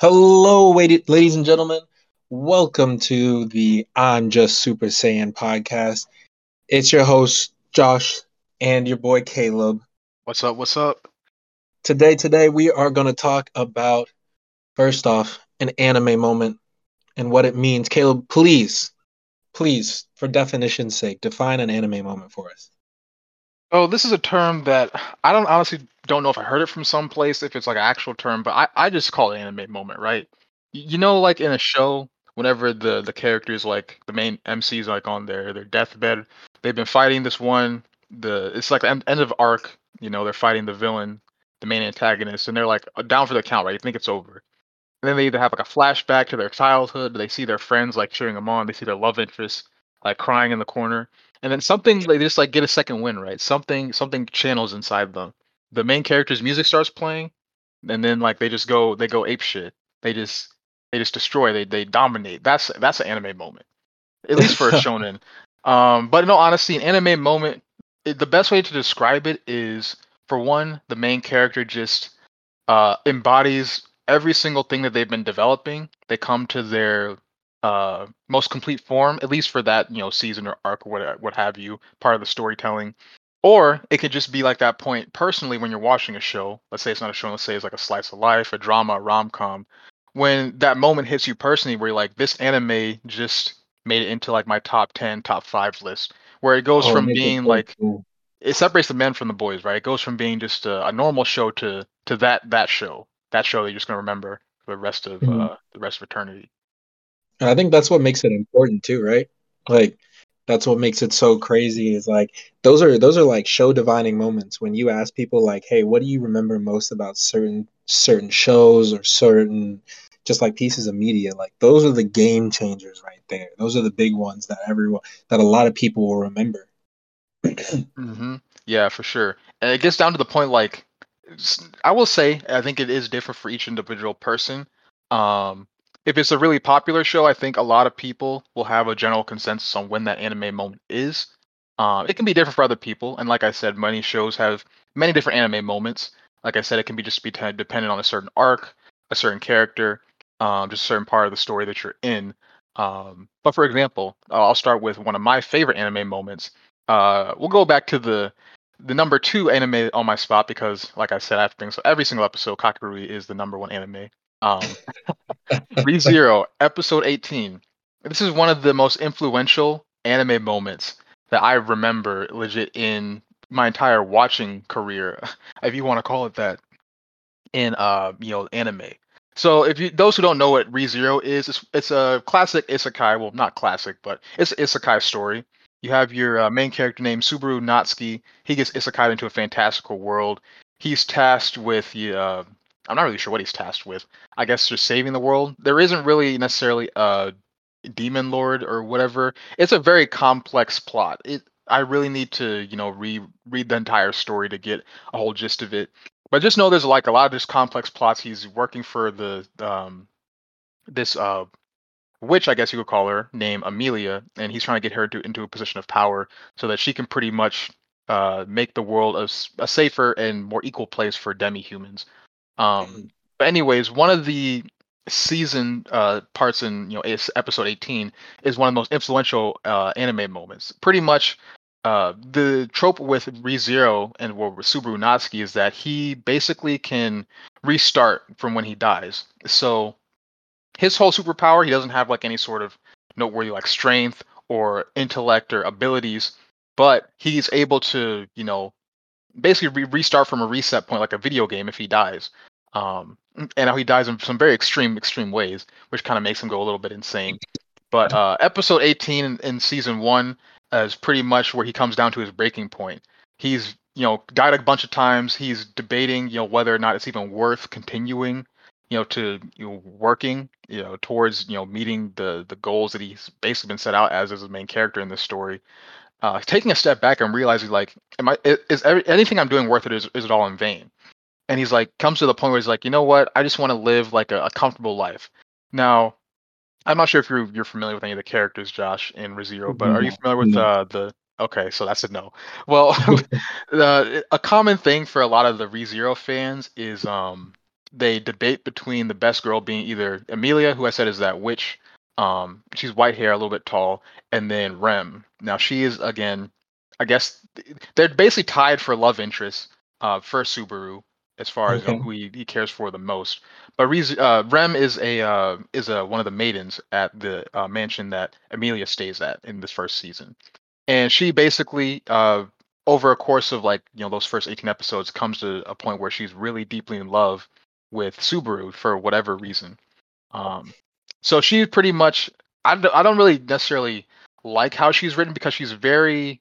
Hello, ladies and gentlemen. Welcome to the I'm Just Super Saiyan podcast. It's your host, Josh, and your boy, Caleb. What's up? What's up? Today, today, we are going to talk about, first off, an anime moment and what it means. Caleb, please, please, for definition's sake, define an anime moment for us. Oh, this is a term that I don't honestly don't know if I heard it from someplace, if it's like an actual term, but I, I just call it anime moment, right? You know, like in a show, whenever the the characters like the main MCs like on their their deathbed, they've been fighting this one. The it's like the end, end of arc. You know, they're fighting the villain, the main antagonist, and they're like uh, down for the count, right? You think it's over. And then they either have like a flashback to their childhood, they see their friends like cheering them on, they see their love interest like crying in the corner, and then something they just like get a second win, right? Something something channels inside them. The main character's music starts playing, and then like they just go they go ape shit. They just they just destroy. They they dominate. That's that's an anime moment, at least for a shonen. Um, but in all honesty, an anime moment. It, the best way to describe it is for one, the main character just uh, embodies every single thing that they've been developing. They come to their uh most complete form at least for that you know season or arc or what what have you part of the storytelling or it could just be like that point personally when you're watching a show let's say it's not a show let's say it's like a slice of life a drama a rom-com when that moment hits you personally where you're like this anime just made it into like my top 10 top 5 list where it goes oh, from being like cool. it separates the men from the boys right it goes from being just a, a, normal show to to that that show that show that you're just going to remember for the rest of mm-hmm. uh the rest of eternity and I think that's what makes it important too, right? Like that's what makes it so crazy is like those are those are like show divining moments when you ask people like, "Hey, what do you remember most about certain certain shows or certain just like pieces of media?" Like those are the game changers right there. Those are the big ones that everyone that a lot of people will remember. mm-hmm. Yeah, for sure. And it gets down to the point like I will say I think it is different for each individual person. Um if it's a really popular show, I think a lot of people will have a general consensus on when that anime moment is. Uh, it can be different for other people, and like I said, many shows have many different anime moments. Like I said, it can be just be t- dependent on a certain arc, a certain character, um, just a certain part of the story that you're in. Um, but for example, I'll start with one of my favorite anime moments. Uh, we'll go back to the the number two anime on my spot because, like I said, bring so every single episode, Kakaruri is the number one anime. Um, ReZero, episode 18. This is one of the most influential anime moments that I remember legit in my entire watching career, if you want to call it that, in uh, you know, anime. So if you those who don't know what ReZero is, it's, it's a classic isekai, well not classic, but it's an isekai story. You have your uh, main character named Subaru Natsuki. He gets isekai into a fantastical world. He's tasked with uh, I'm not really sure what he's tasked with. I guess just saving the world. There isn't really necessarily a demon lord or whatever. It's a very complex plot. It I really need to, you know, re read the entire story to get a whole gist of it. But just know there's like a lot of just complex plots. He's working for the um this uh witch, I guess you could call her, named Emilia, and he's trying to get her to, into a position of power so that she can pretty much uh, make the world a, a safer and more equal place for demi-humans. Um, but anyways, one of the season uh, parts in you know episode 18 is one of the most influential uh, anime moments. Pretty much, uh, the trope with ReZero and well, with Subaru Natsuki is that he basically can restart from when he dies. So his whole superpower, he doesn't have like any sort of noteworthy like strength or intellect or abilities, but he's able to you know basically re- restart from a reset point like a video game if he dies. Um, and how he dies in some very extreme, extreme ways, which kind of makes him go a little bit insane. But uh, episode 18 in, in season one is pretty much where he comes down to his breaking point. He's you know died a bunch of times. He's debating you know whether or not it's even worth continuing you know to you know, working you know towards you know meeting the the goals that he's basically been set out as as the main character in this story. Uh, taking a step back and realizing like, am I is every, anything I'm doing worth it? Is is it all in vain? And he's like comes to the point where he's like you know what? I just want to live like a, a, comfortable life. Now i'm not sure if you're you're familiar with any of the characters josh in rezero but are you familiar with uh, the okay so that's a no. Well the, a common thing for a lot of the rezero fans is um they debate between the best girl being either Emilia, who I said is that witch. Um, she's white hair, a little bit tall, and then Rem. Now she is again, I guess they're basically tied for love interest uh, for Subaru as far as you know, who he, he, cares for the most. But uh, Rem is a uh, is a one of the maidens at the uh, mansion that Emilia stays at in this first season, and she basically uh, over a course of like you know those first 18 episodes comes to a point where she's really deeply in love with Subaru for whatever reason. Um, so she's pretty much I don't, I don't really necessarily like how she's written because she's very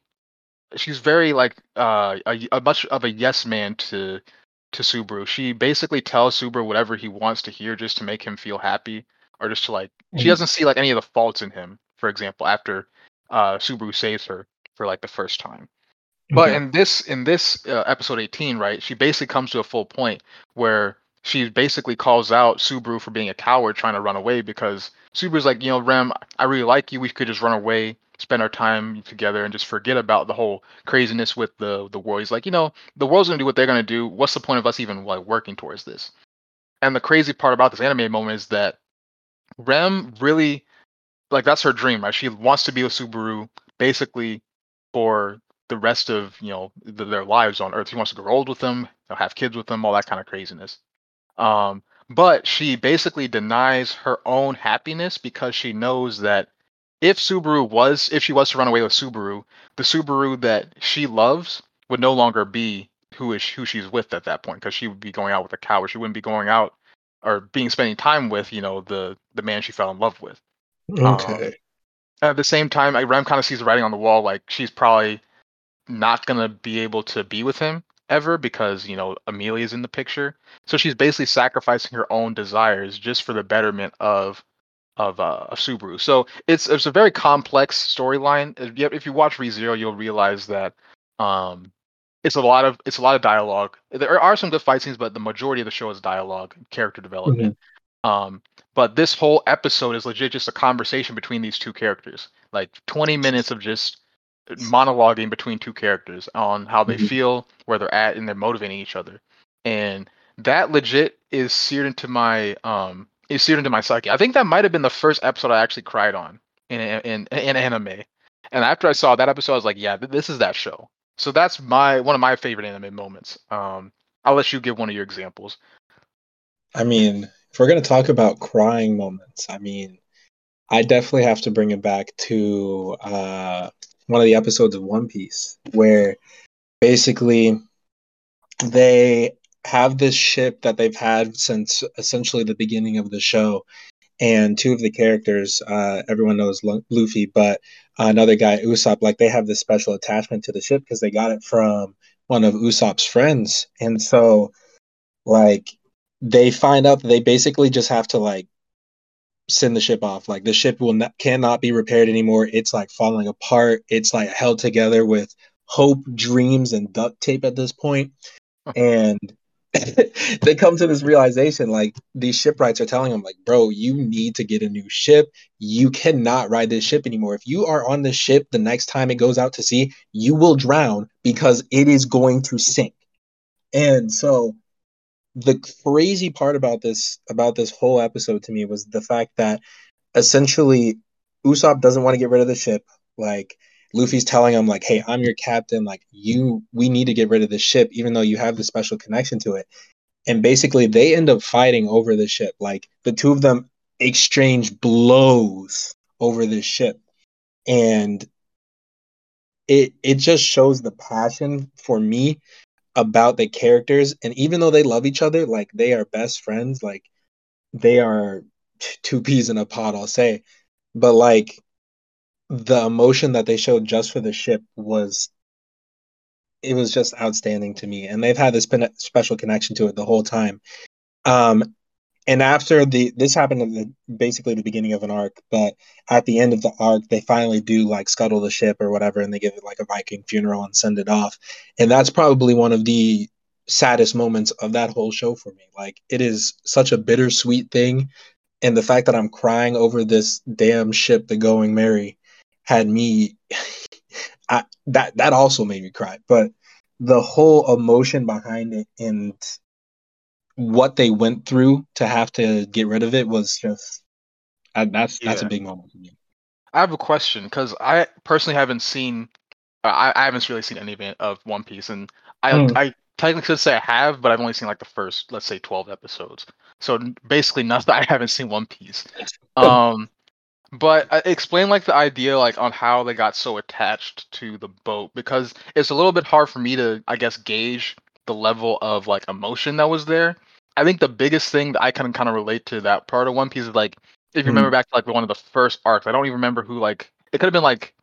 she's very like uh, a, a much of a yes man to to Subaru. She basically tells Subaru whatever he wants to hear just to make him feel happy or just to like mm-hmm. she doesn't see like any of the faults in him. For example, after uh, Subaru saves her for like the first time. But in this in this uh, episode 18, right, she basically comes to a full point where she basically calls out Subaru for being a coward trying to run away because Subaru's like, you know, Rem, I really like you. We could just run away, spend our time together, and just forget about the whole craziness with the the world. He's like, you know, the world's gonna do what they're gonna do. What's the point of us even like working towards this? And the crazy part about this anime moment is that Rem really like that's her dream, right? She wants to be with Subaru basically for the rest of you know the, their lives on Earth. She wants to grow old with them, have kids with them, all that kind of craziness. Um, but she basically denies her own happiness because she knows that if Subaru was, if she was to run away with Subaru, the Subaru that she loves would no longer be who is who she's with at that point because she would be going out with a coward. She wouldn't be going out or being spending time with you know the the man she fell in love with. Okay. Um, at the same time, Rem kind of sees the writing on the wall. Like she's probably not gonna be able to be with him ever because you know Emilia's in the picture. So she's basically sacrificing her own desires just for the betterment of of uh, of Subaru. So it's it's a very complex storyline. If you, if you watch ReZero, you'll realize that um, it's a lot of it's a lot of dialogue. There are some good fight scenes, but the majority of the show is dialogue, character development. Mm-hmm. Um, but this whole episode is legit just a conversation between these two characters, like 20 minutes of just monologuing between two characters on how they mm-hmm. feel, where they're at, and they're motivating each other. And that legit is seared into my um is seared into my psyche. I think that might have been the first episode I actually cried on in in in anime. And after I saw that episode, I was like, yeah, this is that show. So that's my one of my favorite anime moments. Um, I'll let you give one of your examples. I mean, if we're gonna talk about crying moments, I mean, I definitely have to bring it back to uh, one of the episodes of One Piece where basically they have this ship that they've had since essentially the beginning of the show and two of the characters uh, everyone knows luffy but another guy usopp like they have this special attachment to the ship because they got it from one of usopp's friends and so like they find out that they basically just have to like send the ship off. Like the ship will not, cannot be repaired anymore. It's like falling apart. It's like held together with hope, dreams, and duct tape at this point. And they come to this realization like these shipwrights are telling them like bro you need to get a new ship. You cannot ride this ship anymore. If you are on the ship the next time it goes out to sea you will drown because it is going to sink. And so the crazy part about this about this whole episode to me was the fact that essentially Usopp doesn't want to get rid of the ship. Like Luffy's telling him, like, "Hey, I'm your captain. Like, you, we need to get rid of the ship, even though you have the special connection to it." And basically, they end up fighting over the ship. Like the two of them exchange blows over this ship, and it it just shows the passion for me about the characters and even though they love each other like they are best friends like they are two peas in a pod i'll say but like the emotion that they showed just for the ship was it was just outstanding to me. And they've had this special connection to it the whole time. Um and after the this happened at the basically the beginning of an arc but at the end of the arc they finally do like scuttle the ship or whatever and they give it like a viking funeral and send it off. And that's probably one of the saddest moments of that whole show for me. Like it is such a bittersweet thing. And the fact that i'm crying over this damn ship the going merry had me I, that that also made me cry but the whole emotion behind it and what they went through to have to get rid of it was just uh, that's that's a big moment for me. I have a question because I personally haven't seen, uh, I, I haven't really seen any of, One Piece, and I Hmm. I technically could say I have, but I've only seen like the first, let's say, twelve episodes. So basically, nothing. I haven't seen One Piece. Um, but uh, explain like the idea like on how they got so attached to the boat because it's a little bit hard for me to, I guess, gauge the level of like emotion that was there. I think the biggest thing that I can kind of relate to that part of One Piece is like if you remember back to like one of the first arcs. I don't even remember who like it could have been like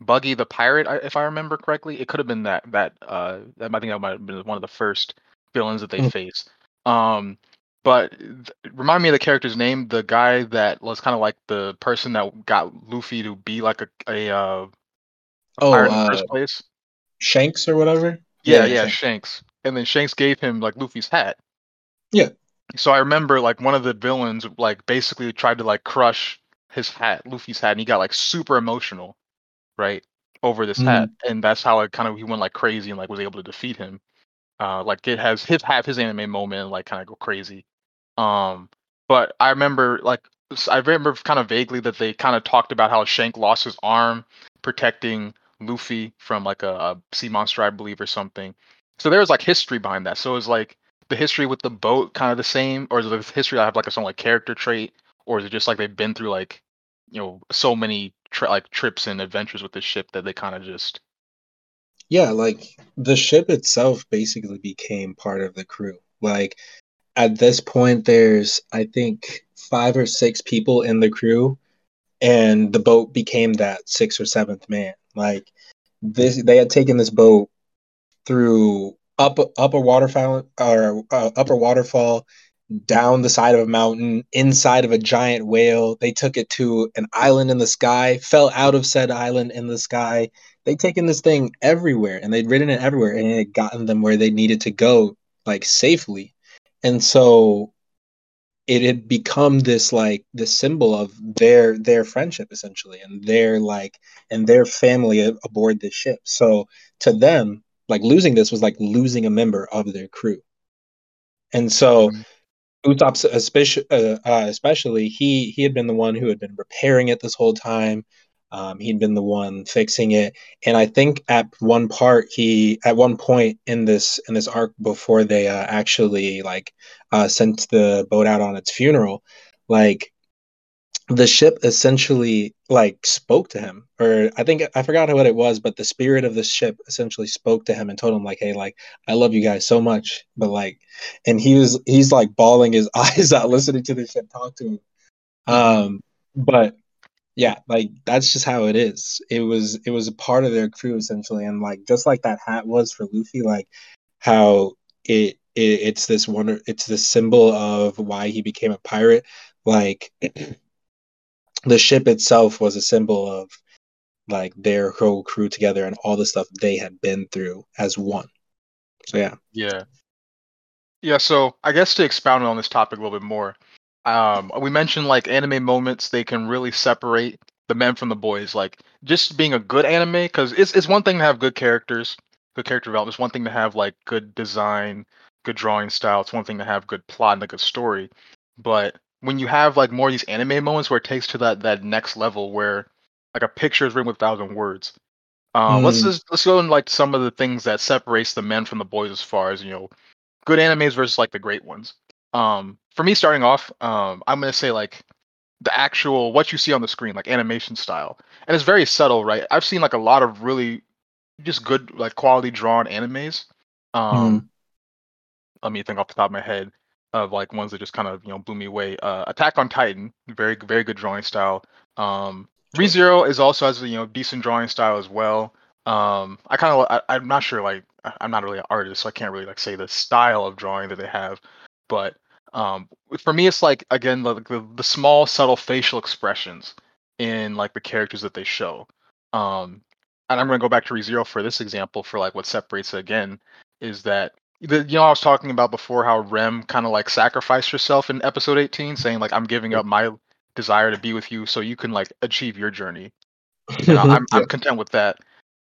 Buggy the pirate, if I remember correctly. It could have been that that uh that I think that might have been one of the first villains that they Mm. face. Um, but th- remind me of the character's name. The guy that was kind of like the person that got Luffy to be like a a, uh, Oh, pirate in the uh, first place. Shanks or whatever. Yeah, yeah, Shanks. Shanks. And then Shanks gave him like Luffy's hat. Yeah. So I remember like one of the villains like basically tried to like crush his hat, Luffy's hat, and he got like super emotional, right, over this hat, and that's how it kind of he went like crazy and like was able to defeat him. Uh, like it has his have his anime moment and like kind of go crazy. Um, but I remember like I remember kind of vaguely that they kind of talked about how Shank lost his arm protecting Luffy from like a, a sea monster, I believe, or something. So there was like history behind that. So it was like the history with the boat kind of the same, or is the history I have like a some like character trait, or is it just like they've been through like you know so many tri- like trips and adventures with the ship that they kind of just Yeah, like the ship itself basically became part of the crew. Like at this point, there's I think five or six people in the crew, and the boat became that sixth or seventh man. Like this, they had taken this boat through up upper waterfall or uh, upper waterfall, down the side of a mountain, inside of a giant whale. They took it to an island in the sky, fell out of said island in the sky. They'd taken this thing everywhere and they'd ridden it everywhere and it had gotten them where they needed to go, like safely. And so it had become this like this symbol of their their friendship essentially and their like and their family aboard the ship. So to them, like losing this was like losing a member of their crew. And so Mhm. Usopp, especially, uh, uh, especially, he he had been the one who had been repairing it this whole time. Um, he'd been the one fixing it, and I think at one part he, at one point in this in this arc before they uh, actually like uh, sent the boat out on its funeral, like the ship essentially like spoke to him, or I think I forgot what it was, but the spirit of the ship essentially spoke to him and told him like, "Hey, like I love you guys so much," but like and he was he's like bawling his eyes out listening to the ship talk to him. Um but yeah like that's just how it is. It was it was a part of their crew essentially and like just like that hat was for luffy like how it, it it's this wonder it's this symbol of why he became a pirate. Like the ship itself was a symbol of like their whole crew together and all the stuff they had been through as one. So yeah. Yeah. Yeah, so I guess to expound on this topic a little bit more, um, we mentioned like anime moments, they can really separate the men from the boys. Like just being a good anime, because it's it's one thing to have good characters, good character development. It's one thing to have like good design, good drawing style. It's one thing to have good plot and a good story. But when you have like more of these anime moments where it takes to that that next level where like a picture is written with a thousand words. Um, let's Mm. just let's go into like some of the things that separates the men from the boys as far as you know good animes versus like the great ones. Um, for me, starting off, um, I'm gonna say like the actual what you see on the screen, like animation style, and it's very subtle, right? I've seen like a lot of really just good like quality drawn animes. Um, let me think off the top of my head of like ones that just kind of you know blew me away. Uh, Attack on Titan, very very good drawing style. Um, ReZero is also has a you know decent drawing style as well. Um, I kind of I, I'm not sure like I'm not really an artist, so I can't really like say the style of drawing that they have, but um, for me it's like again like the, the small subtle facial expressions in like the characters that they show. Um, and I'm gonna go back to ReZero for this example for like what separates it again is that the, you know I was talking about before how Rem kind of like sacrificed herself in episode 18, saying like I'm giving up my desire to be with you so you can like achieve your journey. I'm. I'm content with that.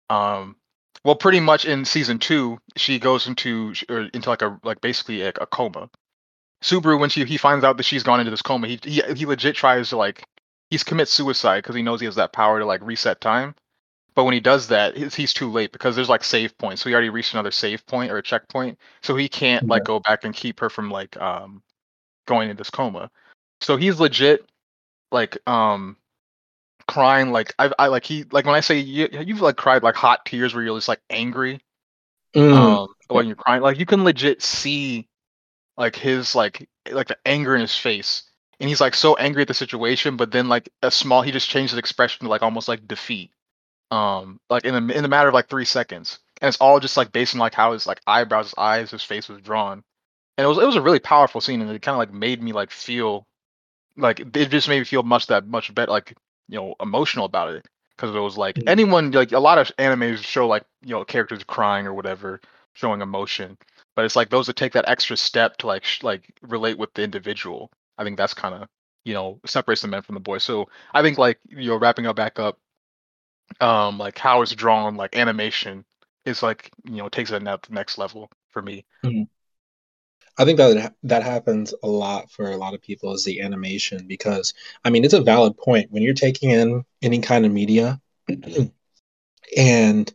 Um, well, pretty much in season two, she goes into or into like a like basically like a coma, Subaru when she he finds out that she's gone into this coma, he he, he legit tries to like he's commits suicide because he knows he has that power to like reset time. But when he does that, he's, he's too late because there's like save points. So he already reached another save point or a checkpoint. So he can't like go back and keep her from like um going into this coma. So he's legit like um crying like I I like he like when I say you you've like cried like hot tears where you're just like angry Mm. um when you're crying like you can legit see like his like like the anger in his face and he's like so angry at the situation but then like a small he just changed his expression to like almost like defeat um like in the in the matter of like three seconds and it's all just like based on like how his like eyebrows his eyes his face was drawn and it was it was a really powerful scene and it kind of like made me like feel like it just made me feel much that much better like you know emotional about it because it was like Mhm. anyone like a lot of animes show like you know characters crying or whatever showing emotion but it's like those that take that extra step to like sh- like relate with the individual i think that's kind of you know separates the men from the boys. So i think like you know wrapping up back up um like how it's drawn like animation is like you know takes it to the next level for me. I think that that happens a lot for a lot of people is the animation because I mean it's a valid point. When you're taking in any kind of media and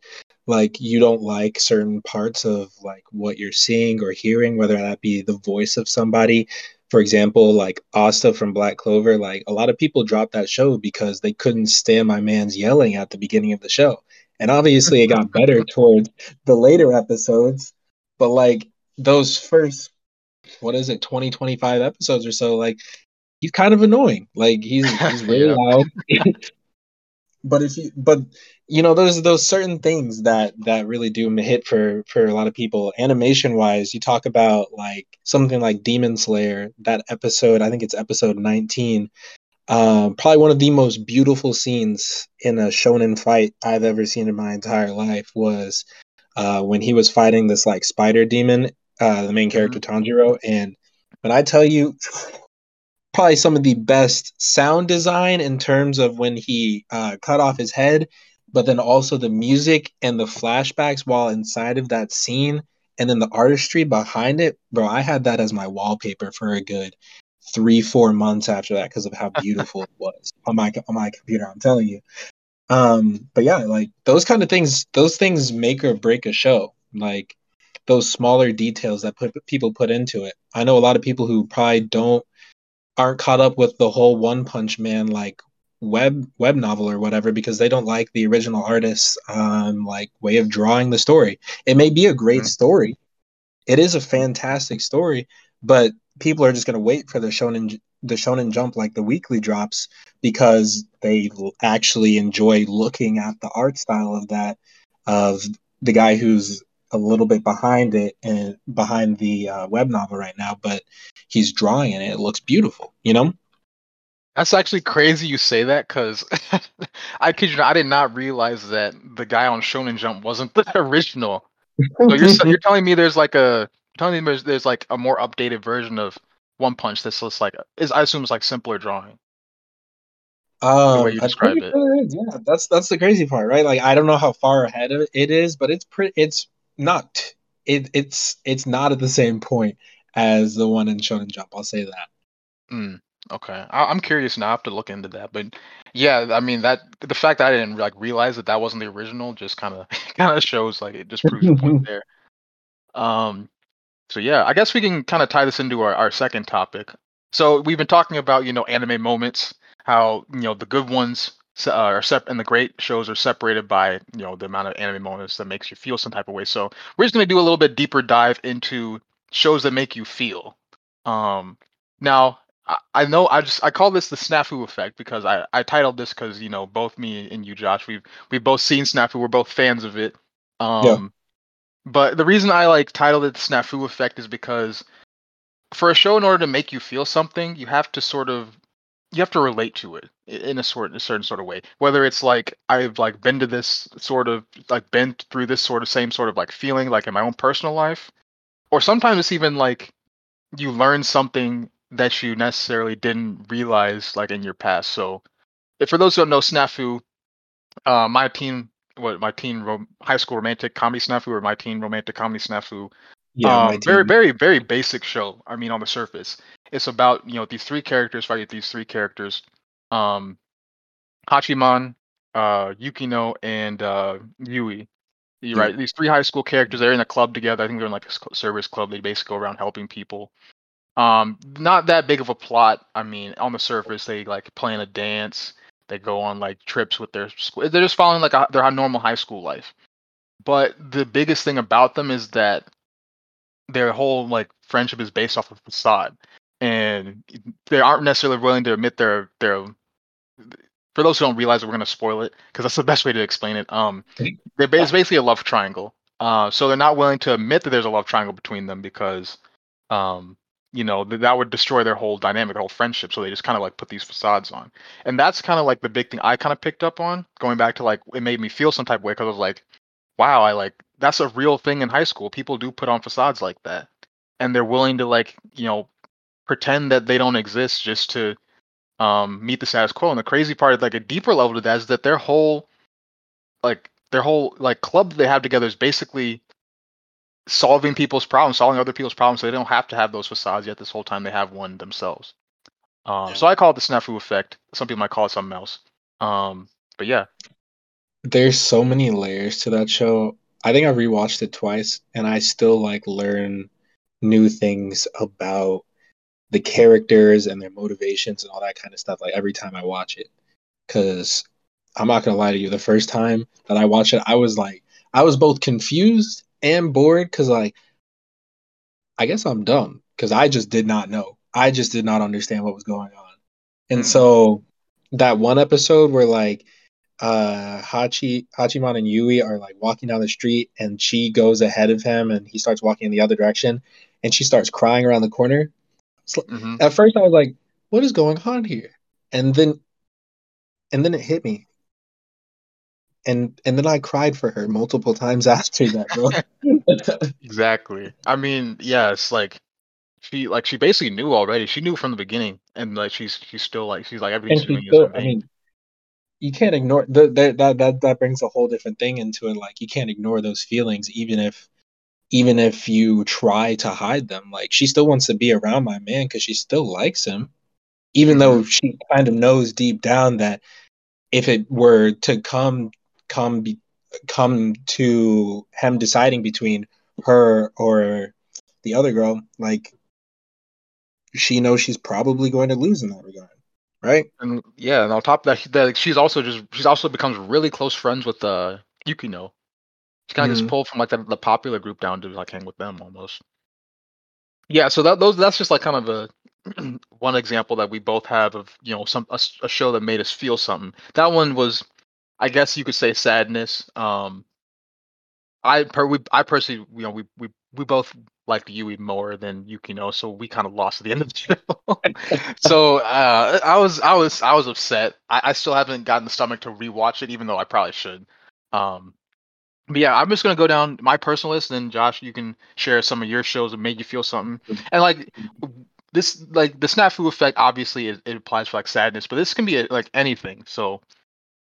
like you don't like certain parts of like what you're seeing or hearing whether that be the voice of somebody. For example like Asta from Black Clover like a lot of people dropped that show because they couldn't stand my man's yelling at the beginning of the show. And obviously it got better towards the later episodes but like those first what is it 20 25 episodes or so like he's kind of annoying. Like he's he's really Yeah. loud but if you but you know those those certain things that that really do hit for for a lot of people. Animation wise you talk about like something like demon slayer that episode i think it's episode 19 um, probably one of the most beautiful scenes in a shonen fight i've ever seen in my entire life was uh, when he was fighting this like spider demon uh, the main character tanjiro and when i tell you probably some of the best sound design in terms of when he uh, cut off his head, but then also the music and the flashbacks while inside of that scene, and then the artistry behind it, bro. I had that as my wallpaper for a good three, four months after that because of how beautiful it was on my on my computer. I'm telling you. Um, but yeah, like those kind of things, those things make or break a show. Like those smaller details that put people put into it. I know a lot of people who probably don't aren't caught up with the whole One Punch Man like web web novel or whatever because they don't like the original artist's um like way of drawing the story. It may be a great Mhm. story. It is a fantastic story, but people are just going to wait for the shonen the shonen jump like the weekly drops because they actually enjoy looking at the art style of that of the guy who's a little bit behind it and behind the uh, web novel right now but he's drawing it it looks beautiful you know That's actually crazy you say that because I kid you not, I did not realize that the guy on Shonen Jump wasn't the original. So you're you're telling me there's like a telling me there's, there's like a more updated version of One Punch that's just like is I assume it's like simpler drawing. um you I describe it. yeah that's that's the crazy part right like i don't know how far ahead of it is but it's pretty it's not it it's it's not at the same point as the one in shonen jump i'll say that Mm, okay, I, I'm curious now. I have to look into that. But yeah, I mean that the fact that I didn't like realize that that wasn't the original just kind of kind of shows like it just proves the point there. Um, so yeah, I guess we can kind of tie this into our, our second topic. So we've been talking about you know anime moments, how you know the good ones se- uh, are sep- and the great shows are separated by you know the amount of anime moments that makes you feel some type of way. So we're just gonna do a little bit deeper dive into shows that make you feel. Um, now I, I know I just I call this the snafu effect because I I titled this because you know both me and you Josh we've we've both seen snafu we're both fans of it. Um, but the reason I like titled it the snafu effect is because for a show in order to make you feel something, you have to sort of you have to relate to it in a sort a certain sort of way. Whether it's like I've like been to this sort of like been through this sort of same sort of like feeling like in my own personal life, or sometimes it's even like you learn something that you necessarily didn't realize like in your past. So if for those who don't know Snafu, uh, my teen what my teen rom- high school romantic comedy snafu or my teen romantic comedy snafu Yeah, Um, very, very, very basic show. I mean, on the surface, it's about you know these three characters fighting these three characters, um, Hachiman, uh, Yukino, and uh, Yui. You're right. These three high school characters, they're in a club together. I think they're in like a service club. They basically go around helping people. Um, not that big of a plot. I mean, on the surface, they like plan a dance. They go on like trips with their. school. They're just following like a, their normal high school life. But the biggest thing about them is that their whole like friendship is based off of facade, and they aren't necessarily willing to admit their their. For those who don't realize it, we're gonna spoil it because that's the best way to explain it. Um, they're it's basically a love triangle. Uh, so they're not willing to admit that there's a love triangle between them because, um, you know, th- that would destroy their whole dynamic, their whole friendship. So they just kind of like put these facades on, and that's kind of like the big thing I kind of picked up on. Going back to like it made me feel some type of way because I was like, wow, I like that's a real thing in high school. People do put on facades like that, and they're willing to like you know pretend that they don't exist just to um meet the status quo. And the crazy part, like a deeper level to that, is that their whole like their whole like club they have together is basically solving people's problems, solving other people's problems. So they don't have to have those facades yet. This whole time they have one themselves. Um, Yeah. so I call it the snafu effect. Some people might call it something else. Um, but yeah, There's so many layers to that show. I think I rewatched it twice and I still like learn new things about the characters and their motivations and all that kind of stuff like every time I watch it. Cause I'm not gonna lie to you, the first time that I watched it, I was like I was both confused and bored because like I guess I'm dumb because I just did not know. I just did not understand what was going on. And Mhm. so that one episode where like uh Hachi Hachiman and Yui are like walking down the street and she goes ahead of him and he starts walking in the other direction and she starts crying around the corner. It's like- hmm At first I was like, what is going on here? And then and then it hit me. And and then I cried for her multiple times after that, bro. exactly. I mean, yeah, it's like she like she basically knew already. She knew from the beginning, and like she's she's still like she's like everything's doing I mean you can't ignore the, the, that that that brings a whole different thing into it like you can't ignore those feelings even if even if you try to hide them. Like she still wants to be around my man because she still likes him even though mm-hmm. she kind of knows deep down that if it were to come come be, come to him deciding between her or the other girl like she knows she's probably going to lose in that regard right And yeah, and on top of that, that she's also just she's also becomes really close friends with uh Yukino. She kind of Mhm. gets pulled from like the, the popular group down to like hang with them almost. Yeah, so that those that's just like kind of a one example that we both have of you know some a show that made us feel something. That one was, I guess you could say sadness. Um, I per we I personally you know we we we both liked Yui more than Yukino, so we kind of lost at the end of the show. so uh, I was I was I was upset. I, I still haven't gotten the stomach to rewatch it, even though I probably should. Um, but yeah, I'm just gonna go down my personal list, and then Josh, you can share some of your shows that made you feel something. And like this, like the snafu effect, obviously it, it applies for like sadness, but this can be like anything. So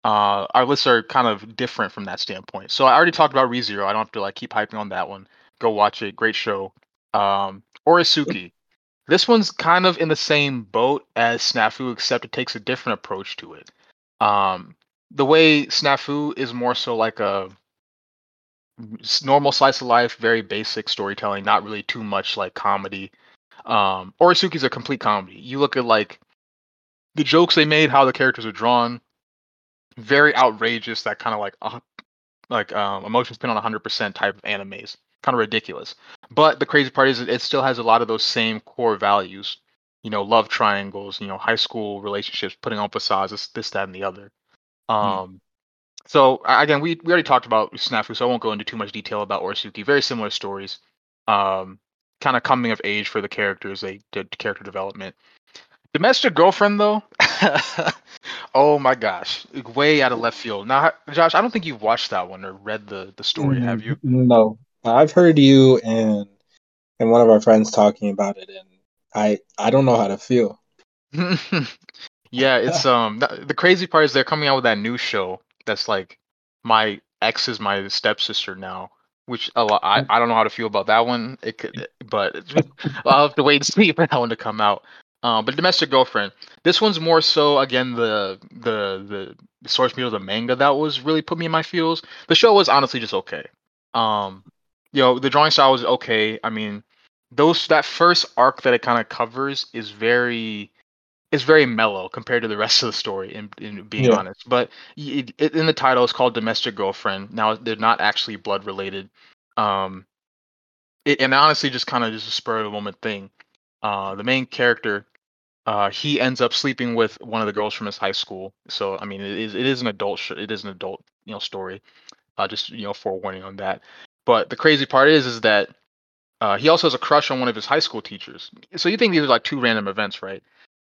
uh, our lists are kind of different from that standpoint. So I already talked about ReZero. I don't have to like keep hyping on that one. Go watch it. Great show. Um, Oresuki. This one's kind of in the same boat as Snafu, except it takes a different approach to it. Um, the way Snafu is more so like a normal slice of life, very basic storytelling, not really too much like comedy. Um, Oresuki's a complete comedy. You look at like the jokes they made, how the characters are drawn, very outrageous. That kind of like uh, like um, emotion spin on 100% type of animes, kind of ridiculous. But the crazy part is it still has a lot of those same core values. You know, love triangles. You know, high school relationships, putting on facades, this, this that, and the other. Um, so again, we we already talked about Snafu, so I won't go into too much detail about Oresuki. Very similar stories. Um, kind of coming of age for the characters. They did character development. Domestic girlfriend though. oh my gosh, way out of left field. Now, Josh, I don't think you've watched that one or read the the story, have you? Mm, No, I've heard you and and one of our friends talking about it, and I I don't know how to feel. yeah, it's um th- the crazy part is they're coming out with that new show that's like my ex is my stepsister now. which a lot, I, I don't know how to feel about that one. It could, but I'll have to wait and see for that one to come out. Um, but domestic girlfriend, this one's more so again the the the source material, the manga that was really put me in my feels. The show was honestly just okay. Um, you know, the drawing style was okay. I mean, those that first arc that it kind of covers is very is very mellow compared to the rest of the story. In, in being yeah. honest, but it, it, in the title, it's called domestic girlfriend. Now they're not actually blood related. Um, it, and honestly, just kind of just a spur of the moment thing. Uh, the main character, uh, he ends up sleeping with one of the girls from his high school. So I mean, it is it is an adult sh- it is an adult you know story. Uh, just you know forewarning on that. But the crazy part is is that uh, he also has a crush on one of his high school teachers. So you think these are like two random events, right?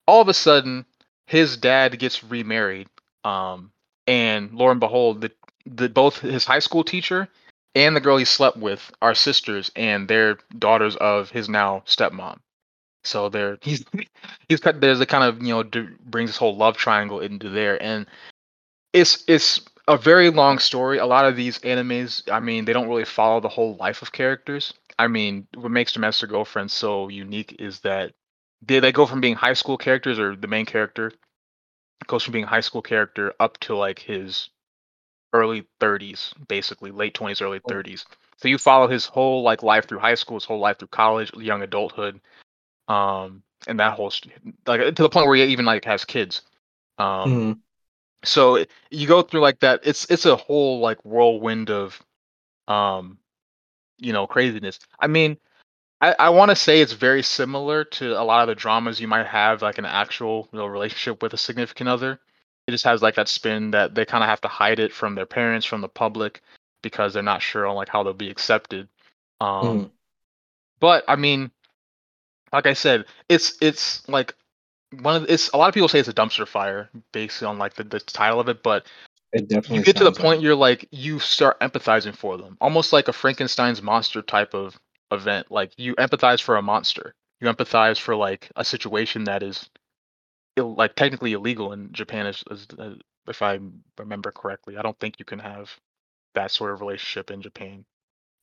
All of a sudden, his dad gets remarried, um, and lo and behold, the, the both his high school teacher and the girl he slept with are sisters, and they're daughters of his now stepmom. So there, he's he's cut. There's a kind of you know d- brings this whole love triangle into there, and it's it's a very long story. A lot of these animes, I mean, they don't really follow the whole life of characters. I mean, what makes Domestic Girlfriend so unique is that they they go from being high school characters or the main character goes from being high school character up to like his early 30s, basically late 20s, early 30s. So you follow his whole like life through high school, his whole life through college, young adulthood, um, and that whole like to the point where he even like has kids. Um, mm-hmm. so you go through like that. It's it's a whole like whirlwind of, um, you know, craziness. I mean, I, I want to say it's very similar to a lot of the dramas you might have, like an actual you know, relationship with a significant other. It just has like that spin that they kind of have to hide it from their parents, from the public, because they're not sure on like how they'll be accepted. Um, mm. But I mean, like I said, it's it's like one of it's a lot of people say it's a dumpster fire based on like the, the title of it, but it definitely you get to the point like... you're like you start empathizing for them, almost like a Frankenstein's monster type of event. Like you empathize for a monster. You empathize for like a situation that is Ill, like technically illegal in Japan, as, as, as, if I remember correctly. I don't think you can have that sort of relationship in Japan.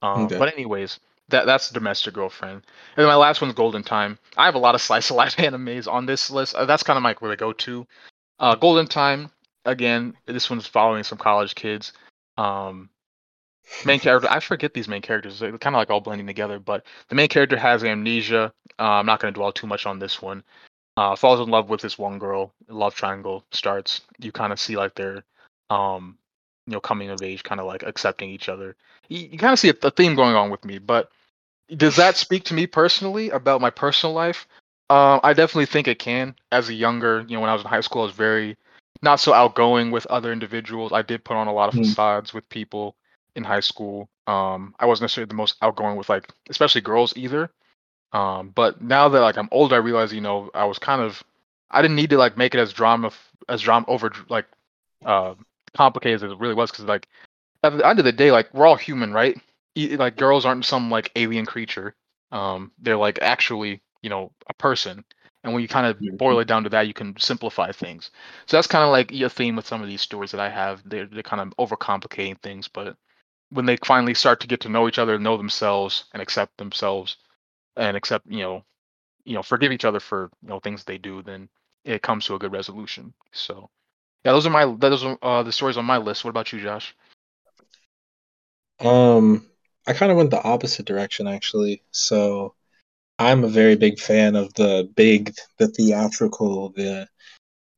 Um, okay. But anyways, that that's domestic girlfriend. And my last one's Golden Time. I have a lot of slice of life animes on this list. Uh, that's kind of like where they go to. Uh, Golden Time again. This one's following some college kids. Um, main character i forget these main characters they're kind of like all blending together but the main character has amnesia uh, i'm not going to dwell too much on this one uh, falls in love with this one girl love triangle starts you kind of see like their um you know coming of age kind of like accepting each other you, you kind of see a, a, theme going on with me but does that speak to me personally about my personal life uh, i definitely think it can as a younger you know when i was in high school i was very not so outgoing with other individuals i did put on a lot of mm. facades with people in high school. Um, I wasn't necessarily the most outgoing with like, especially girls either. Um, but now that like I'm older, I realize you know I was kind of I didn't need to like make it as drama as drama over like uh, complicated as it really was because like at the end of the day, like we're all human, right? Like girls aren't some like alien creature. Um, they're like actually you know a person. And when you kind of boil it down to that, you can simplify things. So that's kind of like a theme with some of these stories that I have. They're, they're kind of overcomplicating things, but when they finally start to get to know each other, know themselves, and accept themselves, and accept you know, you know, forgive each other for you know things they do, then it comes to a good resolution. So, yeah, those are my those are uh, the stories on my list. What about you, Josh? Um, I kind of went the opposite direction actually. So, I'm a very big fan of the big, the theatrical, the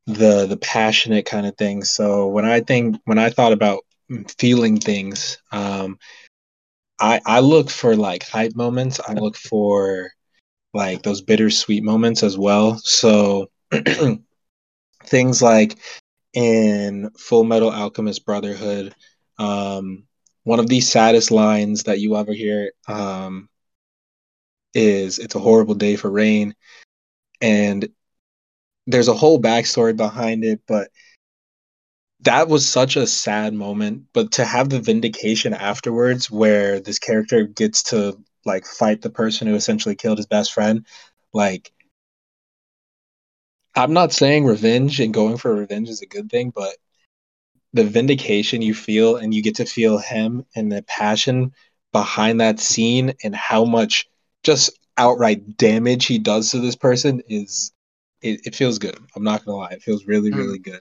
the the passionate kind of thing. So when I think when I thought about feeling things. Um, I I look for like hype moments. I look for like those bittersweet moments as well. So things like in Full Metal Alchemist Brotherhood, um, one of the saddest lines that you ever hear um, is "It's a horrible day for rain," and there's a whole backstory behind it, but that was such a sad moment. But to have the vindication afterwards where this character gets to like fight the person who essentially killed his best friend like i'm not saying revenge and going for revenge is a good thing but the vindication you feel and you get to feel him and the passion behind that scene and how much just outright damage he does to this person is it, it feels good. I'm not gonna lie, it feels really mm. really good.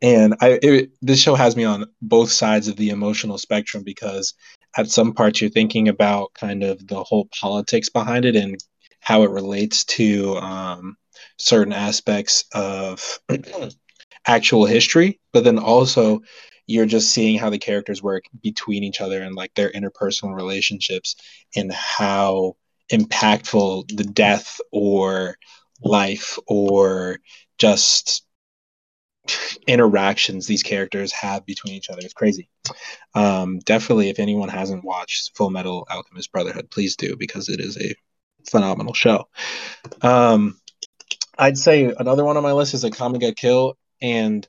And I it, this show has me on both sides of the emotional spectrum because at some parts you're thinking about kind of the whole politics behind it and how it relates to um, certain aspects of actual history, but then also you're just seeing how the characters work between each other and like their interpersonal relationships and how impactful the death or life or just interactions these characters have between each other. It's crazy. Um, definitely, if anyone hasn't watched Full Metal Alchemist Brotherhood, please do because it is a phenomenal show. Um, I'd say another one on my list is Akame ga Kill, and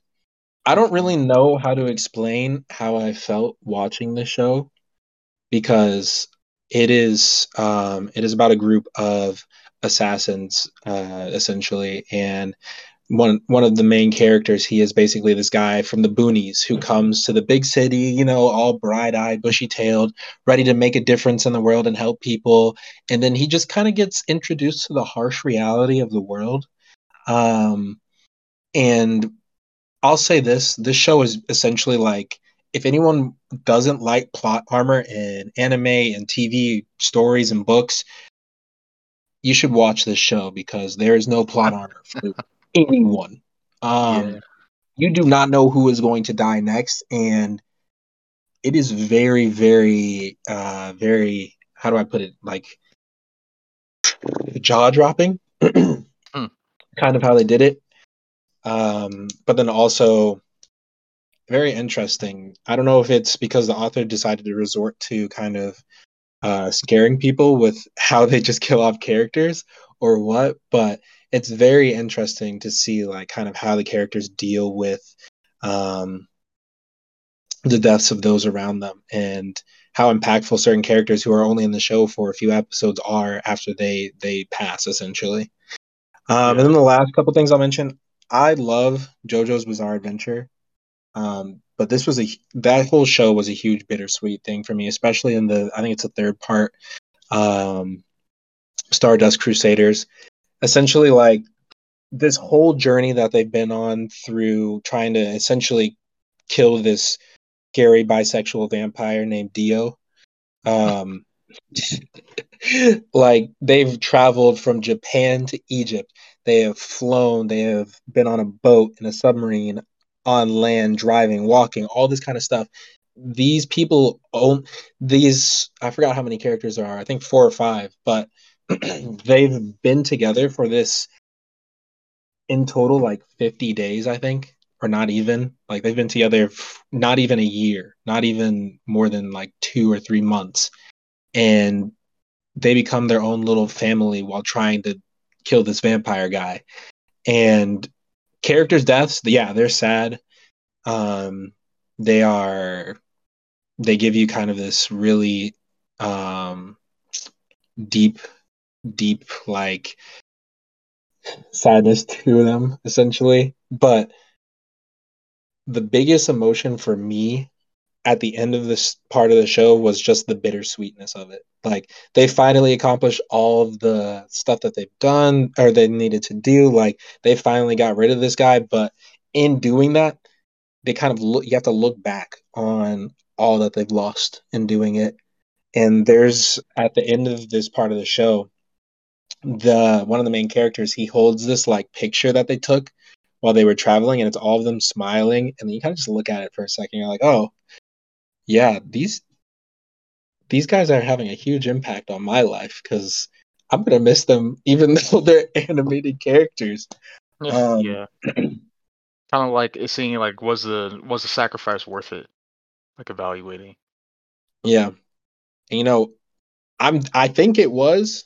I don't really know how to explain how I felt watching the show because it is um, it is about a group of assassins uh, essentially, and one one of the main characters he is basically this guy from the boonies who comes to the big city you know all bright-eyed bushy-tailed ready to make a difference in the world and help people and then he just kind of gets introduced to the harsh reality of the world um, and i'll say this this show is essentially like if anyone doesn't like plot armor in anime and tv stories and books you should watch this show because there is no plot armor for anyone. Um, yeah. You do not know who is going to die next, and it is very, very, uh, very. How do I put it? Like jaw dropping, mm. kind of how they did it. Um, but then also very interesting. I don't know if it's because the author decided to resort to kind of uh, scaring people with how they just kill off characters or what, but it's very interesting to see like kind of how the characters deal with um, the deaths of those around them and how impactful certain characters who are only in the show for a few episodes are after they they pass essentially. Um. And then the last couple things I'll mention, I love JoJo's Bizarre Adventure, um, but this was a that whole show was a huge bittersweet thing for me, especially in the I think it's the third part, um, Stardust Crusaders essentially like this whole journey that they've been on through trying to essentially kill this scary bisexual vampire named Dio. Um, like they've traveled from Japan to Egypt. They have flown. They have been on a boat in a submarine, on land, driving, walking, all this kind of stuff. These people own these. I forgot how many characters there are. I think four or five, but they've been together for this in total like 50 days, I think, or not even. Like they've been together not even a year, not even more than like two or three months. And they become their own little family while trying to kill this vampire guy. And characters' deaths, yeah, they're sad. Um, they are, they give you kind of this really um, deep deep like sadness to them essentially but the biggest emotion for me at the end of this part of the show was just the bittersweetness of it. Like they finally accomplished all of the stuff that they've done or they needed to do. Like they finally got rid of this guy but in doing that they kind of look you have to look back on all that they've lost in doing it. And there's at the end of this part of the show the one of the main characters he holds this like picture that they took while they were traveling and it's all of them smiling. And then you kind of just look at it for a second. You're like oh yeah these these guys are having a huge impact on my life because i'm gonna miss them even though they're animated characters um, yeah kind of like seeing like was the was the sacrifice worth it like evaluating yeah and, you know i'm i think it was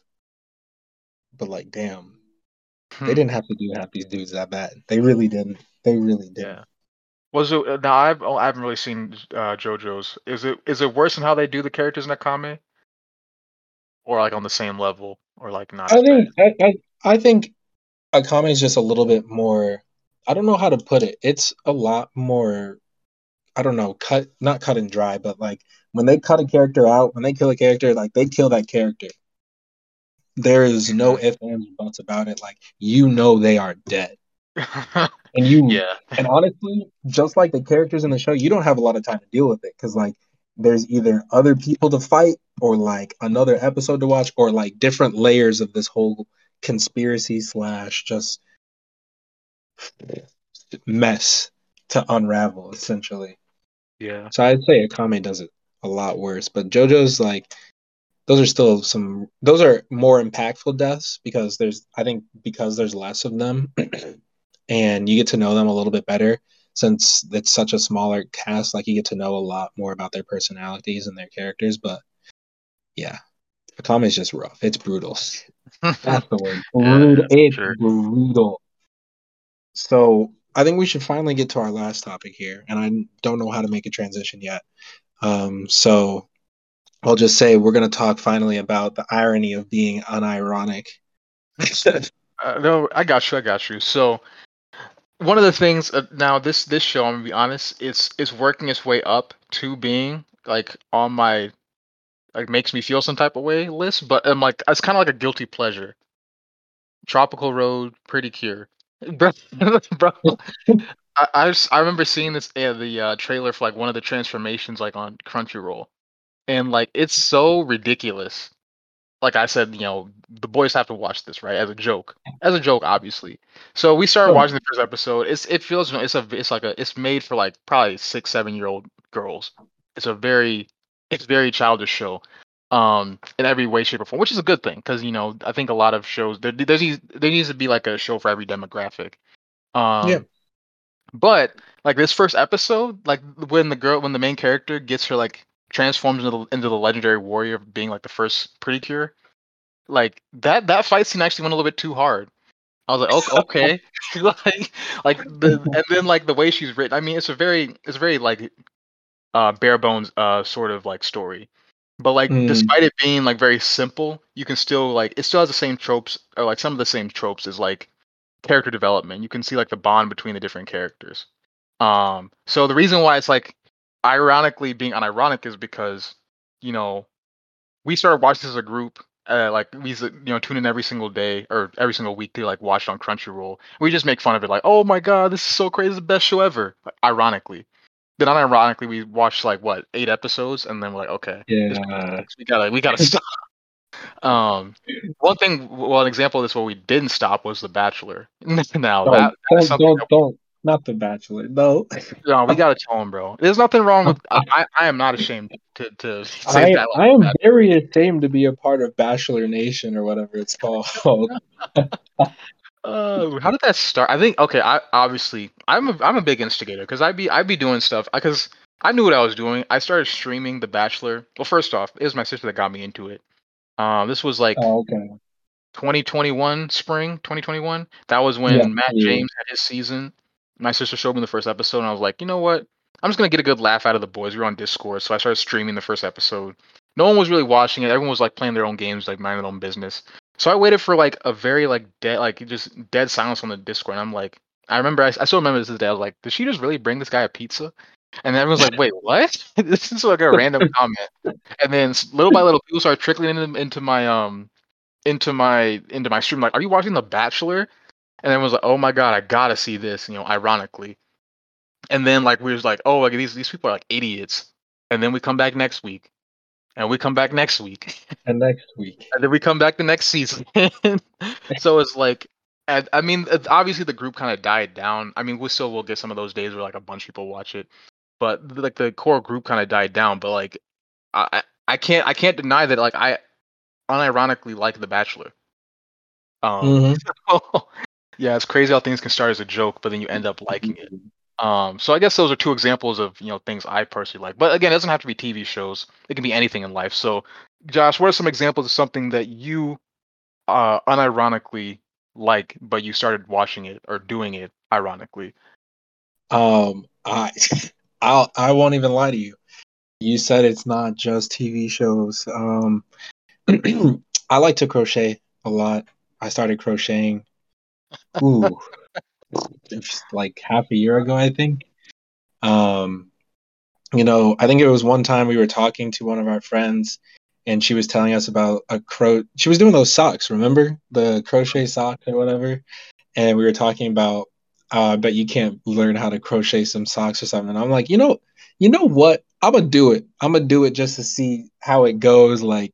but like, damn, hmm. they didn't have to do half these dudes that bad. They really didn't. They really did. Yeah. Was it uh, now? I've oh, I haven't really seen uh, JoJo's. Is it is it worse than how they do the characters in Akame, or like on the same level, or like not? I think I, I I think Akame is just a little bit more. I don't know how to put it. It's a lot more I don't know, cut not cut and dry, but like when they cut a character out, when they kill a character, like they kill that character. There is no ifs ands buts about it. Like you know they are dead. and you yeah. and honestly, just like the characters in the show, you don't have a lot of time to deal with it because like there's either other people to fight or like another episode to watch or like different layers of this whole conspiracy slash just mess to unravel essentially. Yeah. So I'd say Akame does it a lot worse, but JoJo's like those are still some those are more impactful deaths because there's I think because there's less of them and you get to know them a little bit better since it's such a smaller cast like you get to know a lot more about their personalities and their characters but yeah Akame is just rough. It's brutal. That's the word. Brutal. yeah, it's sure. brutal. So I think we should finally get to our last topic here and I don't know how to make a transition yet. Um so I'll just say we're going to talk finally about the irony of being unironic. Uh, no I got you I got you. So one of the things uh, now this this show i'm gonna be honest it's it's working its way up to being like on my like makes me feel some type of way list but i'm like it's kind of like a guilty pleasure. Tropical road pretty cure. Bro, bro I, I, just, I remember seeing this uh, the uh, trailer for like one of the transformations like on crunchyroll. And like it's so ridiculous like I said, you know, the boys have to watch this, right? As a joke, as a joke, obviously. So we started watching the first episode. It's it feels you know, it's a it's like a it's made for like probably six seven year old girls. It's a very it's very childish show, um, in every way, shape, or form, which is a good thing because you know I think a lot of shows there there needs there needs to be like a show for every demographic. Um, yeah. But like this first episode, like when the girl when the main character gets her like transforms into the, into the legendary warrior being like the first pretty cure. Like that that fight scene actually went a little bit too hard. I was like okay, okay. like like the and then like the way she's written i mean it's a very it's a very like uh bare bones uh sort of like story. But like mm. despite it being like very simple you can still like it still has the same tropes or like some of the same tropes as like character development. You can see like the bond between the different characters. Um so the reason why it's like ironically being unironic is because you know we started watching this as a group uh, like we you know tune in every single day or every single week to like watch it on Crunchyroll. We just make fun of it like, oh my god, this is so crazy, the best show ever. Like, ironically, then unironically we watched like what eight episodes and then we're like, okay, yeah, we gotta we gotta stop. Um, one thing, well, an example of this where we didn't stop was The Bachelor. now don't, that, don't, don't, don't, not The Bachelor. No. no, we gotta tell him, bro. There's nothing wrong with. I, I am not ashamed to to say I, that. I am that. very ashamed to be a part of Bachelor Nation or whatever it's called. uh, how did that start? I think okay. I obviously I'm a I'm a big instigator because I'd be I'd be doing stuff because I knew what I was doing. I started streaming The Bachelor. Well, first off, it was my sister that got me into it. Um, this was like oh, okay. 2021 spring 2021 that was when yeah, matt yeah. james had his season my sister showed me the first episode, and I was like, you know what? I'm just gonna get a good laugh out of the boys. We were on Discord, so I started streaming the first episode. No one was really watching it. Everyone was like playing their own games, like minding their own business. So I waited for like a very like dead, like just dead silence on the Discord. And I'm like, I remember, I, I still remember this day. I was like, did she just really bring this guy a pizza? And then everyone's like, wait, what? this is like a random comment. And then little by little, people started trickling into, into my um into my into my stream. Like, are you watching The Bachelor? And then was like, "Oh my god, I gotta see this," you know, ironically. And then like we was like, "Oh, like these these people are like idiots," and then we come back next week, and we come back next week, and next week, and then we come back the next season. so it's like, and, I mean, obviously the group kind of died down. I mean, we still will get some of those days where like a bunch of people watch it, but like the core group kind of died down. But like, I I can't I can't deny that like I unironically like The Bachelor. Um, mm-hmm. Yeah, it's crazy how things can start as a joke, but then you end up liking it. Um, so I guess those are two examples of you know things I personally like. But again, it doesn't have to be TV shows; it can be anything in life. So, Josh, what are some examples of something that you uh, unironically like, but you started watching it or doing it ironically? Um, I, I'll, I won't even lie to you. You said it's not just TV shows. Um, I like to crochet a lot. I started crocheting Ooh, like half a year ago, I think. Um, you know, I think it was one time we were talking to one of our friends and she was telling us about a cro she was doing those socks, remember? The crochet socks or whatever. And we were talking about uh but you can't learn how to crochet some socks or something. And I'm like, you know, you know what? I'm gonna do it. I'm gonna do it just to see how it goes. Like,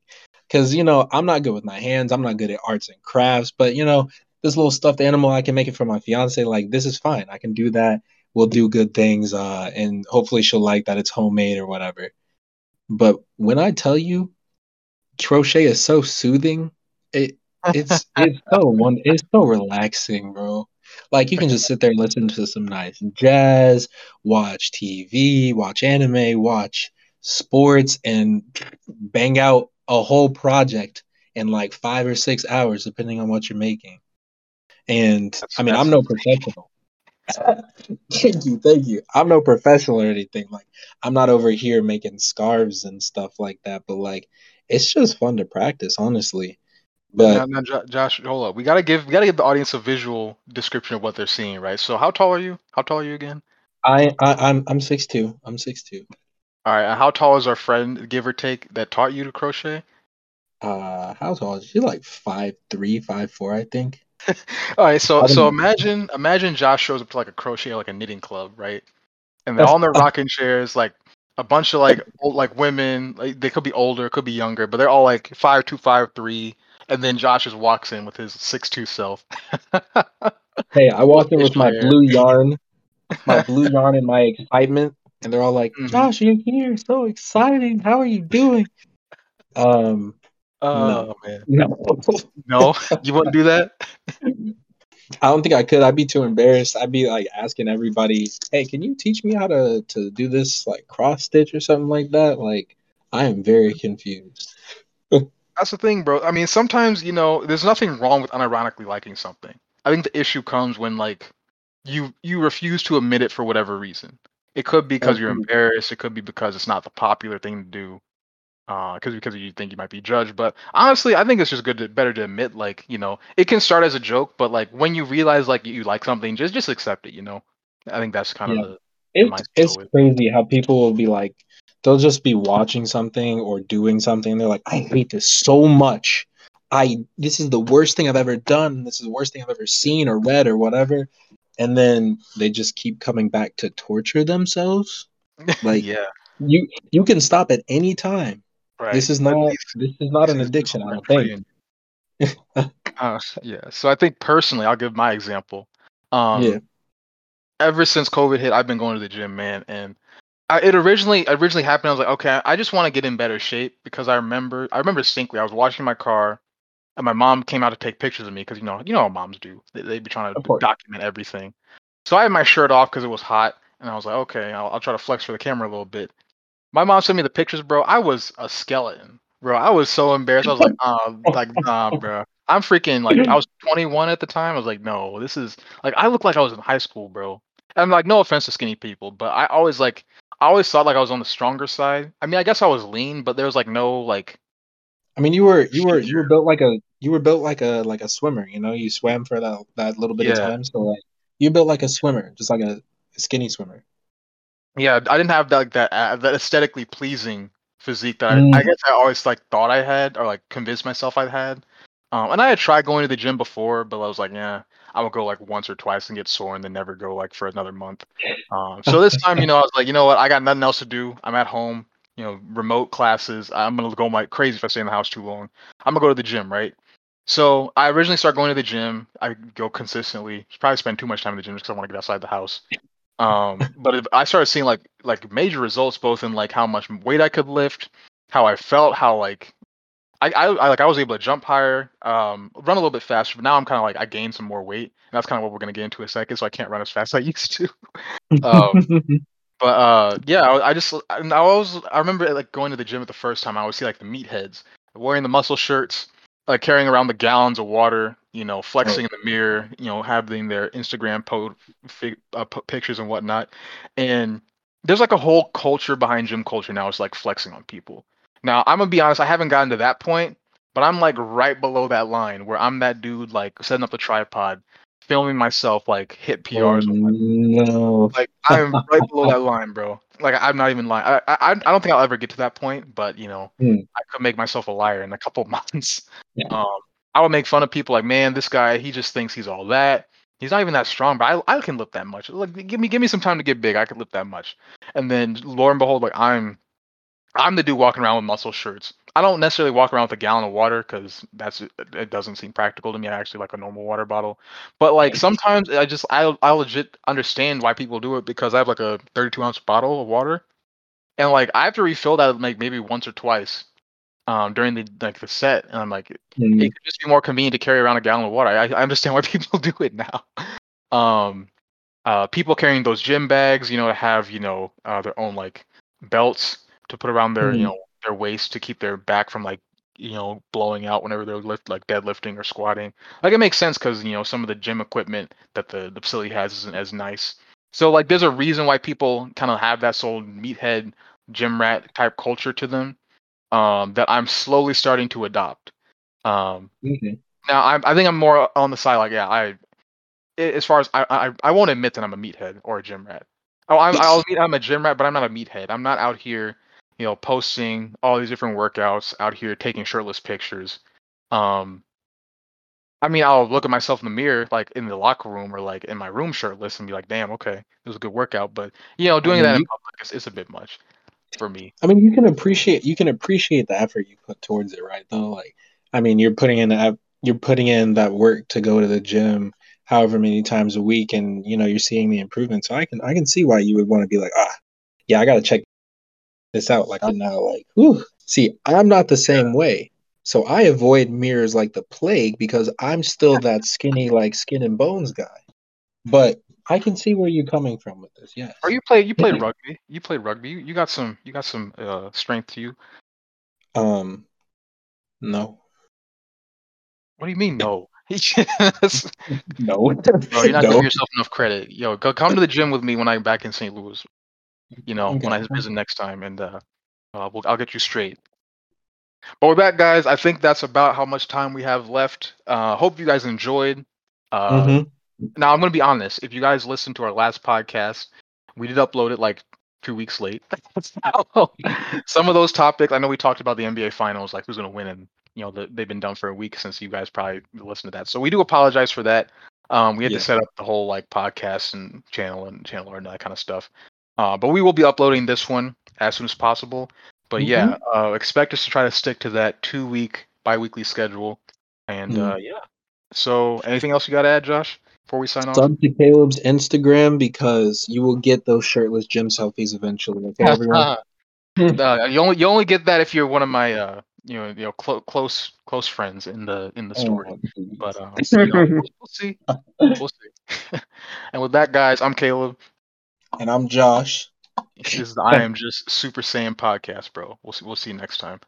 cause you know, I'm not good with my hands. I'm not good at arts and crafts, but you know, this little stuffed animal, I can make it for my fiance. Like, this is fine. I can do that. We'll do good things. Uh, and hopefully she'll like that it's homemade or whatever. But when I tell you crochet is so soothing. It it's it's so one it's so relaxing, bro. Like you can just sit there and listen to some nice jazz, watch TV, watch anime, watch sports, and bang out a whole project in like five or six hours, depending on what you're making. And that's, I mean, I'm no professional. thank you, thank you. I'm no professional or anything. Like, I'm not over here making scarves and stuff like that. But like, it's just fun to practice, honestly. But now, now, Josh, hold up. We gotta give we gotta give the audience a visual description of what they're seeing, right? So, how tall are you? How tall are you again? I, I I'm I'm six two. I'm six two. All right. How tall is our friend, give or take, that taught you to crochet? Uh, how tall is she? Like five three, five four, I think. all right. So so imagine imagine Josh shows up to like a crochet like a knitting club, right? And they're all in their rocking chairs, like a bunch of like old, like women. Like they could be older, could be younger, but they're all like five two, five three. And then Josh just walks in with his six two self. hey, I walked in with my blue yarn, my blue yarn, and my excitement, and they're all like, mm-hmm. "Josh, you're here, so exciting! How are you doing?" Um, oh no. man, no, no, you wouldn't do that. I don't think I could. I'd be too embarrassed. I'd be like asking everybody, "Hey, can you teach me how to to do this like cross stitch or something like that?" Like, I am very confused. That's the thing, bro. I mean, sometimes you know, there's nothing wrong with unironically liking something. I think the issue comes when like you you refuse to admit it for whatever reason. It could be because you're embarrassed. It could be because it's not the popular thing to do uh because because you think you might be judged but honestly i think it's just good to better to admit like you know it can start as a joke but like when you realize like you like something just just accept it you know? I think that's kind yeah. of the it's, it's crazy how people will be like they'll just be watching something or doing something they're like i hate this so much. I this is the worst thing i've ever done. This is the worst thing i've ever seen or read or whatever. And then they just keep coming back to torture themselves. Like yeah. you you can stop at any time Right. This is not this is not an addiction. I don't think. uh, yeah. So I think personally, I'll give my example. Um, yeah. Ever since COVID hit, I've been going to the gym, man, and I, it originally originally happened. I was like, okay, I just want to get in better shape because I remember I remember distinctly. I was washing my car, and my mom came out to take pictures of me because you know you know how moms do. They they be trying to document everything. So I had my shirt off because it was hot, and I was like, okay, I'll, I'll try to flex for the camera a little bit. My mom sent me the pictures, bro. I was a skeleton, bro. I was so embarrassed. I was like, um, like, nah, bro. I'm freaking like I was 21 at the time. I was like, no, this is like I look like I was in high school, bro. And like, no offense to skinny people, but I always like I always thought like I was on the stronger side. I mean, I guess I was lean, but there was like no like. I mean, you were you were you were built like a you were built like a like a swimmer. You know, you swam for that that little bit yeah. of time, so like you built like a swimmer, just like a skinny swimmer yeah, I didn't have that, like that uh, that aesthetically pleasing physique that mm. I, I, guess I always like thought I had or like convinced myself I had. Um, and I had tried going to the gym before, but I was like, yeah, I would go like once or twice and get sore and then never go like for another month. Um, so this time, you know, I was like, you know what, I got nothing else to do. I'm at home, you know, remote classes. I'm gonna go like crazy if I stay in the house too long. I'm gonna go to the gym, right? So I originally started going to the gym. I go consistently. Probably spend too much time in the gym because I want to get outside the house. Um, but if I started seeing like like major results both in like how much weight I could lift, how I felt, how like I, I, I like I was able to jump higher, um, run a little bit faster. But now I'm kind of like I gained some more weight, and that's kind of what we're gonna get into a second. So I can't run as fast as I used to. um, but uh, yeah, I, I just I, I was I remember like going to the gym at the first time. I would see like the meatheads wearing the muscle shirts, like carrying around the gallons of water, you know, flexing in the mirror, you know, having their Instagram po- fi- uh, pictures and whatnot. And there's like a whole culture behind gym culture now. It's like flexing on people. Now, I'm gonna be honest, I haven't gotten to that point, but I'm like right below that line where I'm that dude like setting up the tripod, filming myself like hit PRs. Oh, no. Like I'm right below that line, bro. Like I'm not even lying. I, I I don't think I'll ever get to that point, but you know, Hmm. I could make myself a liar in a couple months. Yeah. Um, I would make fun of people like, man, this guy, he just thinks he's all that. He's not even that strong, but I, I can lift that much. Like, give me give me some time to get big. I can lift that much. And then, lo and behold, like I'm, I'm the dude walking around with muscle shirts. I don't necessarily walk around with a gallon of water because that's it doesn't seem practical to me. I actually like a normal water bottle. But like sometimes I just I I legit understand why people do it because I have like a 32 ounce bottle of water, and like I have to refill that like maybe once or twice, um during the like the set, and I'm like Mm. it could just be more convenient to carry around a gallon of water. I, I understand why people do it now. Um, uh, people carrying those gym bags, you know, to have you know uh, their own like belts to put around their you Mhm. know their waist to keep their back from like you know blowing out whenever they're lift like deadlifting or squatting. Like it makes sense because you know some of the gym equipment that the the facility has isn't as nice. So like there's a reason why people kind of have that of meathead gym rat type culture to them um, that I'm slowly starting to adopt. Um, Okay. now I'm, I think I'm more on the side like yeah I as far as I I, I won't admit that I'm a meathead or a gym rat. Oh, I'm, I'll admit I'm a gym rat, but I'm not a meathead. I'm not out here, you know, posting all these different workouts, out here taking shirtless pictures. Um, I mean, I'll look at myself in the mirror, like in the locker room or like in my room shirtless, and be like, "Damn, okay, it was a good workout." But you know, doing mean, that in public is, is a bit much for me. I mean, you can appreciate you can appreciate the effort you put towards it, right? Though, like, I mean, you're putting in that you're putting in that work to go to the gym, however many times a week, and you know you're seeing the improvement. So I can I can see why you would want to be like, ah, yeah, I got to check this out. Like I'm now like, whew. See, I'm not the same way. So I avoid mirrors like the plague because I'm still that skinny, like skin and bones guy. But I can see where you're coming from with this. Yes. Are you played you played rugby. You played rugby. You, you got some you got some uh, strength to you. Um, no, What do you mean no? Yes. no, Bro, you're not no. giving yourself enough credit. Yo, go come to the gym with me when I'm back in St. Louis. You know, when I visit next time, and uh, uh we'll, I'll get you straight. But with that, guys, I think that's about how much time we have left. Uh, hope you guys enjoyed. Uh, Mhm. Now I'm gonna be honest. If you guys listened to our last podcast, we did upload it like two weeks late. Some of those topics, I know we talked about the NBA Finals, like who's gonna win, and you know the, they've been done for a week since you guys probably listened to that. So we do apologize for that. Um, we had Yeah. to set up the whole like podcast and channel and channel and that kind of stuff. Uh, but we will be uploading this one as soon as possible. But yeah, uh, expect us to try to stick to that two week bi-weekly schedule. And Mm. uh, yeah. So anything else you got to add, Josh, before we sign off? Sub to Caleb's Instagram because you will get those shirtless gym selfies eventually. Okay, everyone. Uh, you only you only get that if you're one of my uh you know you know clo- close close friends in the in the story. Oh. But uh, you know, we'll, we'll see. We'll see. and with that, guys, I'm Caleb. And I'm Josh. This is the I am just Super Saiyan podcast, bro. We'll see. We'll see you next time.